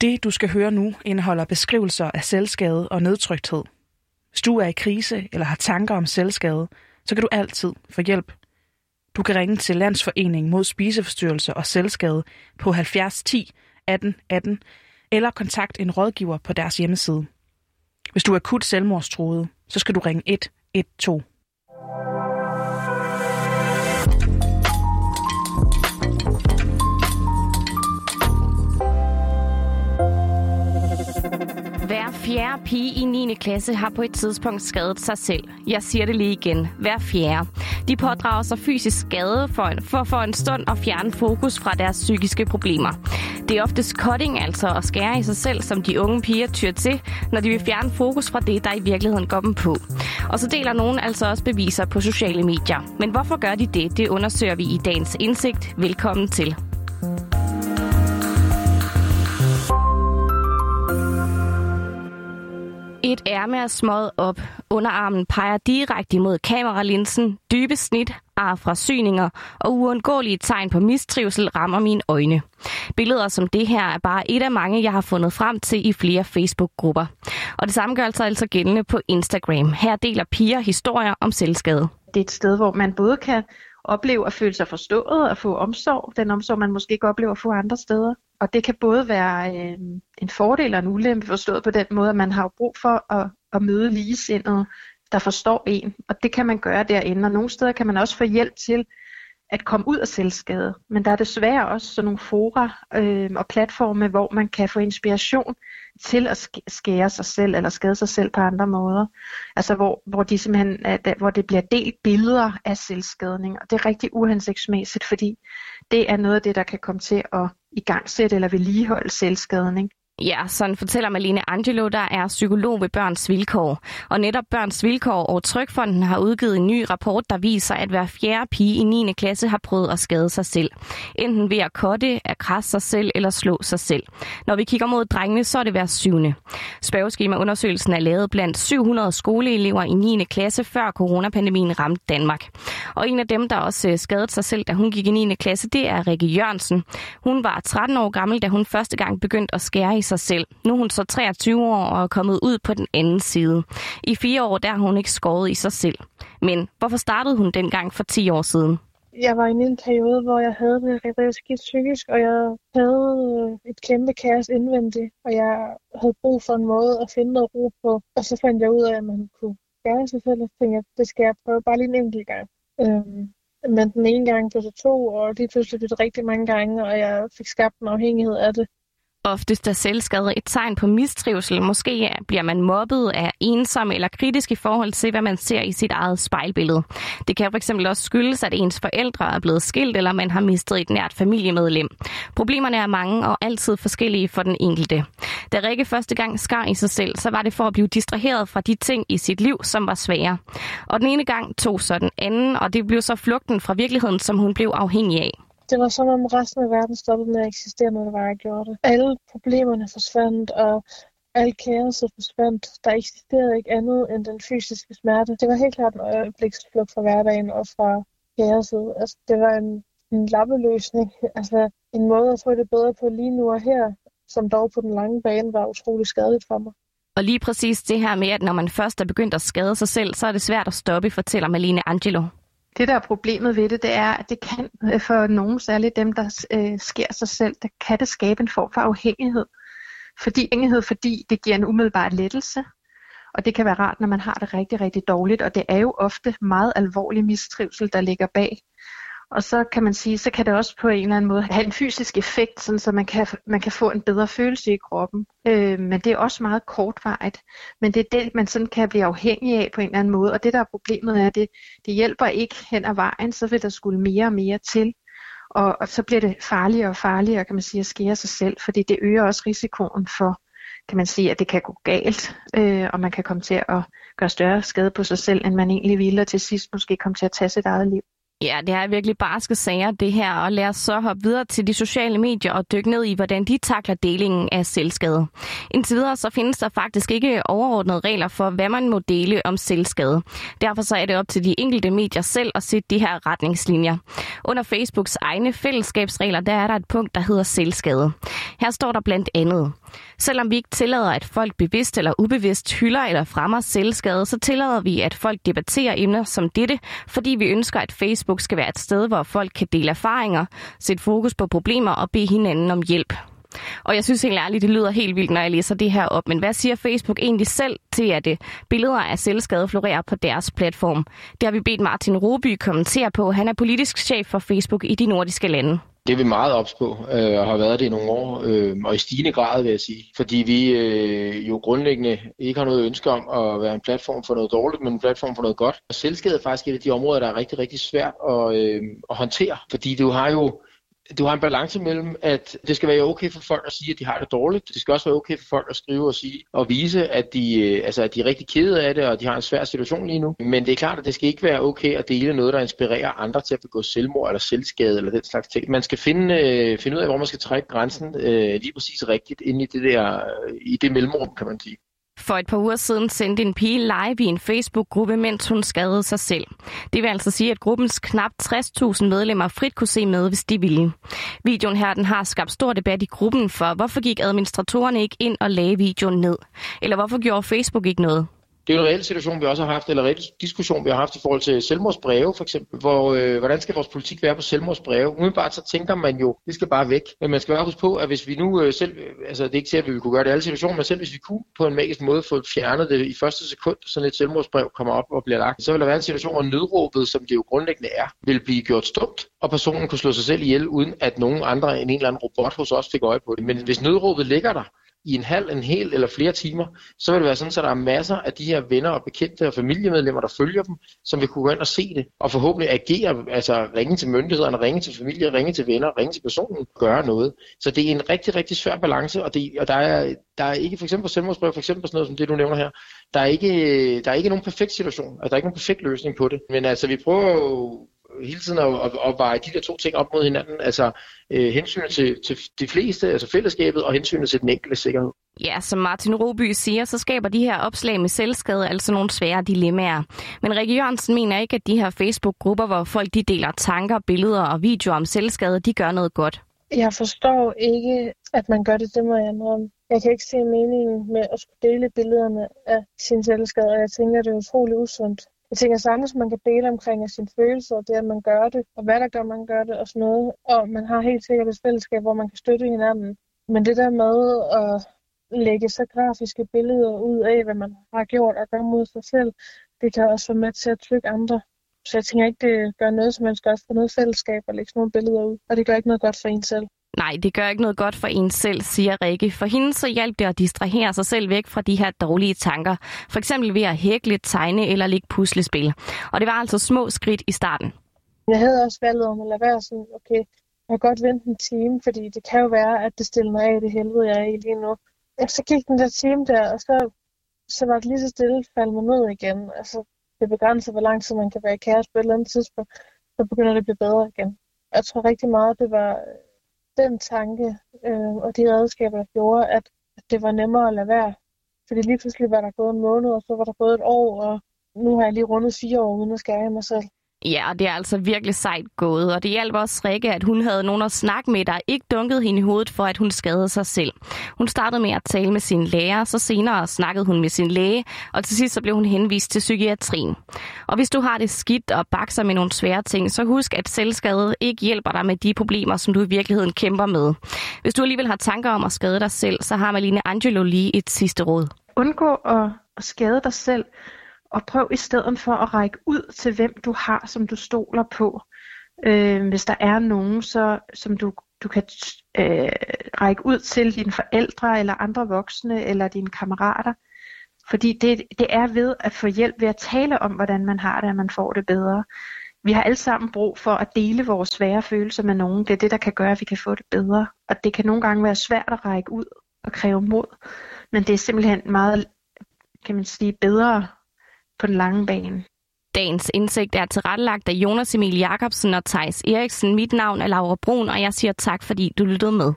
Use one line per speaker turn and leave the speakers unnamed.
Det, du skal høre nu, indeholder beskrivelser af selvskade og nedtrykthed. Hvis du er i krise eller har tanker om selvskade, så kan du altid få hjælp. Du kan ringe til Landsforeningen mod spiseforstyrrelser og selvskade på 70 10 18 18 eller kontakt en rådgiver på deres hjemmeside. Hvis du er akut selvmordstruet, så skal du ringe 112.
fjerde pige i 9. klasse har på et tidspunkt skadet sig selv. Jeg siger det lige igen. Hver fjerde. De pådrager sig fysisk skade for, en, for, for en stund at fjerne fokus fra deres psykiske problemer. Det er oftest cutting, altså at skære i sig selv, som de unge piger tyr til, når de vil fjerne fokus fra det, der i virkeligheden går dem på. Og så deler nogen altså også beviser på sociale medier. Men hvorfor gør de det? Det undersøger vi i dagens indsigt. Velkommen til. Et ærme er smået op. Underarmen peger direkte mod kameralinsen. Dybe snit, ar fra syninger og uundgåelige tegn på mistrivsel rammer mine øjne. Billeder som det her er bare et af mange, jeg har fundet frem til i flere Facebook-grupper. Og det samme gør altså altså gældende på Instagram. Her deler piger historier om selvskade.
Det er et sted, hvor man både kan opleve at føle sig forstået og få omsorg, den omsorg, man måske ikke oplever at få andre steder. Og det kan både være øh, en fordel og en ulempe forstået på den måde, at man har brug for at, at møde ligesindede, der forstår en. Og det kan man gøre derinde. Og nogle steder kan man også få hjælp til at komme ud af selvskade. Men der er desværre også sådan nogle fora øh, og platforme, hvor man kan få inspiration til at skære sig selv eller skade sig selv på andre måder. Altså hvor, hvor, de simpelthen, hvor det bliver delt billeder af selvskadning. Og det er rigtig uhensigtsmæssigt, fordi det er noget af det, der kan komme til at igangsætte eller vedligeholde selvskadning.
Ja, sådan fortæller Malene Angelo, der er psykolog ved Børns Vilkår. Og netop Børns Vilkår og Trykfonden har udgivet en ny rapport, der viser, at hver fjerde pige i 9. klasse har prøvet at skade sig selv. Enten ved at kotte, at krasse sig selv eller slå sig selv. Når vi kigger mod drengene, så er det hver syvende. Spørgeskemaundersøgelsen er lavet blandt 700 skoleelever i 9. klasse, før coronapandemien ramte Danmark. Og en af dem, der også øh, skadede sig selv, da hun gik i 9. klasse, det er Rikke Jørgensen. Hun var 13 år gammel, da hun første gang begyndte at skære i sig selv. Nu er hun så 23 år og er kommet ud på den anden side. I fire år der har hun ikke skåret i sig selv. Men hvorfor startede hun dengang for 10 år siden?
Jeg var i en periode, hvor jeg havde det rigtig skidt psykisk, og jeg havde øh, et kæmpe kaos indvendigt, og jeg havde brug for en måde at finde noget ro på. Og så fandt jeg ud af, at man kunne gøre sig selv, og tænkte, at det skal jeg prøve bare lige en enkelt gang. Øhm, men den ene gang blev det to, og lige pludselig blev det rigtig mange gange, og jeg fik skabt en afhængighed af det.
Oftest er selvskade et tegn på mistrivsel. Måske bliver man mobbet af ensom eller kritisk i forhold til, hvad man ser i sit eget spejlbillede. Det kan fx også skyldes, at ens forældre er blevet skilt, eller man har mistet et nært familiemedlem. Problemerne er mange og altid forskellige for den enkelte. Da Rikke første gang skar i sig selv, så var det for at blive distraheret fra de ting i sit liv, som var svære. Og den ene gang tog så den anden, og det blev så flugten fra virkeligheden, som hun blev afhængig af.
Det var som om resten af verden stoppede med at eksistere, når det var, jeg gjorde det. Alle problemerne forsvandt, og al kaoset forsvandt. Der eksisterede ikke andet end den fysiske smerte. Det var helt klart en øjebliksflugt fra hverdagen og fra kaoset. Altså, det var en, en lappeløsning. Altså, en måde at få det bedre på lige nu og her, som dog på den lange bane var utrolig skadeligt for mig.
Og lige præcis det her med, at når man først er begyndt at skade sig selv, så er det svært at stoppe, fortæller Malene Angelo.
Det, der er problemet ved det, det er, at det kan øh, for nogen, særligt dem, der øh, sker sig selv, der kan det skabe en form for afhængighed. Fordi afhængighed, fordi det giver en umiddelbar lettelse, og det kan være rart, når man har det rigtig, rigtig dårligt, og det er jo ofte meget alvorlig mistrivsel, der ligger bag. Og så kan man sige, så kan det også på en eller anden måde have en fysisk effekt, sådan så man kan, man kan få en bedre følelse i kroppen. Øh, men det er også meget kortvarigt. Men det er det, man sådan kan blive afhængig af på en eller anden måde. Og det der er problemet er, at det, det hjælper ikke hen ad vejen, så vil der skulle mere og mere til. Og, og så bliver det farligere og farligere, kan man sige, at skære sig selv, fordi det øger også risikoen for, kan man sige, at det kan gå galt, øh, og man kan komme til at gøre større skade på sig selv, end man egentlig ville, og til sidst måske komme til at tage sit eget liv.
Ja, det er virkelig barske sager, det her, og lad os så hoppe videre til de sociale medier og dykke ned i, hvordan de takler delingen af selvskade. Indtil videre så findes der faktisk ikke overordnede regler for, hvad man må dele om selvskade. Derfor så er det op til de enkelte medier selv at sætte de her retningslinjer. Under Facebooks egne fællesskabsregler, der er der et punkt, der hedder selvskade. Her står der blandt andet, Selvom vi ikke tillader, at folk bevidst eller ubevidst hylder eller fremmer selvskade, så tillader vi, at folk debatterer emner som dette, fordi vi ønsker, at Facebook skal være et sted, hvor folk kan dele erfaringer, sætte fokus på problemer og bede hinanden om hjælp. Og jeg synes helt ærligt, det lyder helt vildt, når jeg læser det her op. Men hvad siger Facebook egentlig selv til, at øh, billeder af selvskade florerer på deres platform? Det har vi bedt Martin Roby kommentere på. Han er politisk chef for Facebook i de nordiske lande.
Det er vi meget ops på, øh, og har været det i nogle år, øh, og i stigende grad vil jeg sige. Fordi vi øh, jo grundlæggende ikke har noget ønske om at være en platform for noget dårligt, men en platform for noget godt. Og selskabet er faktisk et af de områder, der er rigtig, rigtig svært at, øh, at håndtere. Fordi du har jo du har en balance mellem, at det skal være okay for folk at sige, at de har det dårligt. Det skal også være okay for folk at skrive og sige og vise, at de, øh, altså, at de er rigtig kede af det, og de har en svær situation lige nu. Men det er klart, at det skal ikke være okay at dele noget, der inspirerer andre til at begå selvmord eller selvskade eller den slags ting. Man skal finde, øh, finde ud af, hvor man skal trække grænsen øh, lige præcis rigtigt ind i det der, øh, i det mellemrum, kan man sige.
For et par uger siden sendte en pige live i en Facebook-gruppe, mens hun skadede sig selv. Det vil altså sige, at gruppens knap 60.000 medlemmer frit kunne se med, hvis de ville. Videoen her den har skabt stor debat i gruppen, for hvorfor gik administratorerne ikke ind og lagde videoen ned? Eller hvorfor gjorde Facebook ikke noget?
Det er jo en reel situation, vi også har haft, eller en reel diskussion, vi har haft i forhold til selvmordsbreve for eksempel. Hvor, øh, hvordan skal vores politik være på selvmordsbreve? Umiddelbart så tænker man jo, det skal bare væk. Men man skal være huske på, at hvis vi nu øh, selv, øh, altså det er ikke til, at vi kunne gøre det i alle situationer, men selv hvis vi kunne på en magisk måde få fjernet det i første sekund, sådan et selvmordsbrev kommer op og bliver lagt, så vil der være en situation, hvor nødråbet, som det jo grundlæggende er, vil blive gjort stumt, og personen kunne slå sig selv ihjel, uden at nogen andre end en eller anden robot hos os fik øje på det. Men hvis nødråbet ligger der, i en halv, en hel eller flere timer, så vil det være sådan, at der er masser af de her venner og bekendte og familiemedlemmer, der følger dem, som vil kunne gå ind og se det, og forhåbentlig agere, altså ringe til myndighederne, ringe til familie, ringe til venner, ringe til personen, gøre noget. Så det er en rigtig, rigtig svær balance, og, det, og der, er, der er ikke, for eksempel selvmordsbrev, for eksempel sådan noget som det, du nævner her, der er ikke, der er ikke nogen perfekt situation, altså der er ikke nogen perfekt løsning på det. Men altså, vi prøver jo hele tiden at, at, at veje de der to ting op mod hinanden, altså øh, hensynet til, til de fleste, altså fællesskabet, og hensynet til den enkelte sikkerhed.
Ja, som Martin Roby siger, så skaber de her opslag med selvskade altså nogle svære dilemmaer. Men Rikke Jørgensen mener ikke, at de her Facebook-grupper, hvor folk de deler tanker, billeder og videoer om selvskade, de gør noget godt.
Jeg forstår ikke, at man gør det, det må jeg om. Jeg kan ikke se meningen med at skulle dele billederne af sin selvskade, og jeg tænker, at det er utrolig usundt. Jeg tænker sagtens, man kan dele omkring af sine følelser, og det at man gør det, og hvad der gør, man gør det og sådan noget. Og man har helt sikkert et fællesskab, hvor man kan støtte hinanden. Men det der med at lægge så grafiske billeder ud af, hvad man har gjort og gør mod sig selv, det kan også være med til at trykke andre. Så jeg tænker ikke, det gør noget som man skal også få noget fællesskab at lægge sådan nogle billeder ud. Og det gør ikke noget godt for en selv.
Nej, det gør ikke noget godt for en selv, siger Rikke. For hende så hjælper det at distrahere sig selv væk fra de her dårlige tanker. For eksempel ved at hækle, tegne eller lægge puslespil. Og det var altså små skridt i starten.
Jeg havde også valget om at lade være sådan, okay, jeg kan godt vente en time, fordi det kan jo være, at det stiller mig af i det helvede, jeg er i lige nu. Så gik den der time der, og så, så var det lige så stille faldt mig ned igen. Altså, det begrænser, hvor lang tid man kan være i kaos på et eller andet tidspunkt. Så begynder det at blive bedre igen. Jeg tror rigtig meget, det var den tanke øh, og de redskaber, der gjorde, at, at det var nemmere at lade være. Fordi lige pludselig var der gået en måned, og så var der gået et år, og nu har jeg lige rundet fire år uden at skære mig selv.
Ja, og det er altså virkelig sejt gået, og det hjalp også Rikke, at hun havde nogen at snakke med, der ikke dunkede hende i hovedet for, at hun skadede sig selv. Hun startede med at tale med sin lærer, så senere snakkede hun med sin læge, og til sidst så blev hun henvist til psykiatrien. Og hvis du har det skidt og bakser med nogle svære ting, så husk, at selvskade ikke hjælper dig med de problemer, som du i virkeligheden kæmper med. Hvis du alligevel har tanker om at skade dig selv, så har Malene Angelo lige et sidste råd.
Undgå at skade dig selv og prøv i stedet for at række ud til hvem du har, som du stoler på. Øh, hvis der er nogen, så, som du, du kan øh, række ud til dine forældre eller andre voksne eller dine kammerater. Fordi det, det er ved at få hjælp ved at tale om, hvordan man har det, at man får det bedre. Vi har alle sammen brug for at dele vores svære følelser med nogen. Det er det, der kan gøre, at vi kan få det bedre. Og det kan nogle gange være svært at række ud og kræve mod. Men det er simpelthen meget, kan man sige, bedre på den lange bane.
Dagens indsigt er tilrettelagt af Jonas Emil Jakobsen og Tejs Eriksen. Mit navn er Laura Brun, og jeg siger tak, fordi du lyttede med.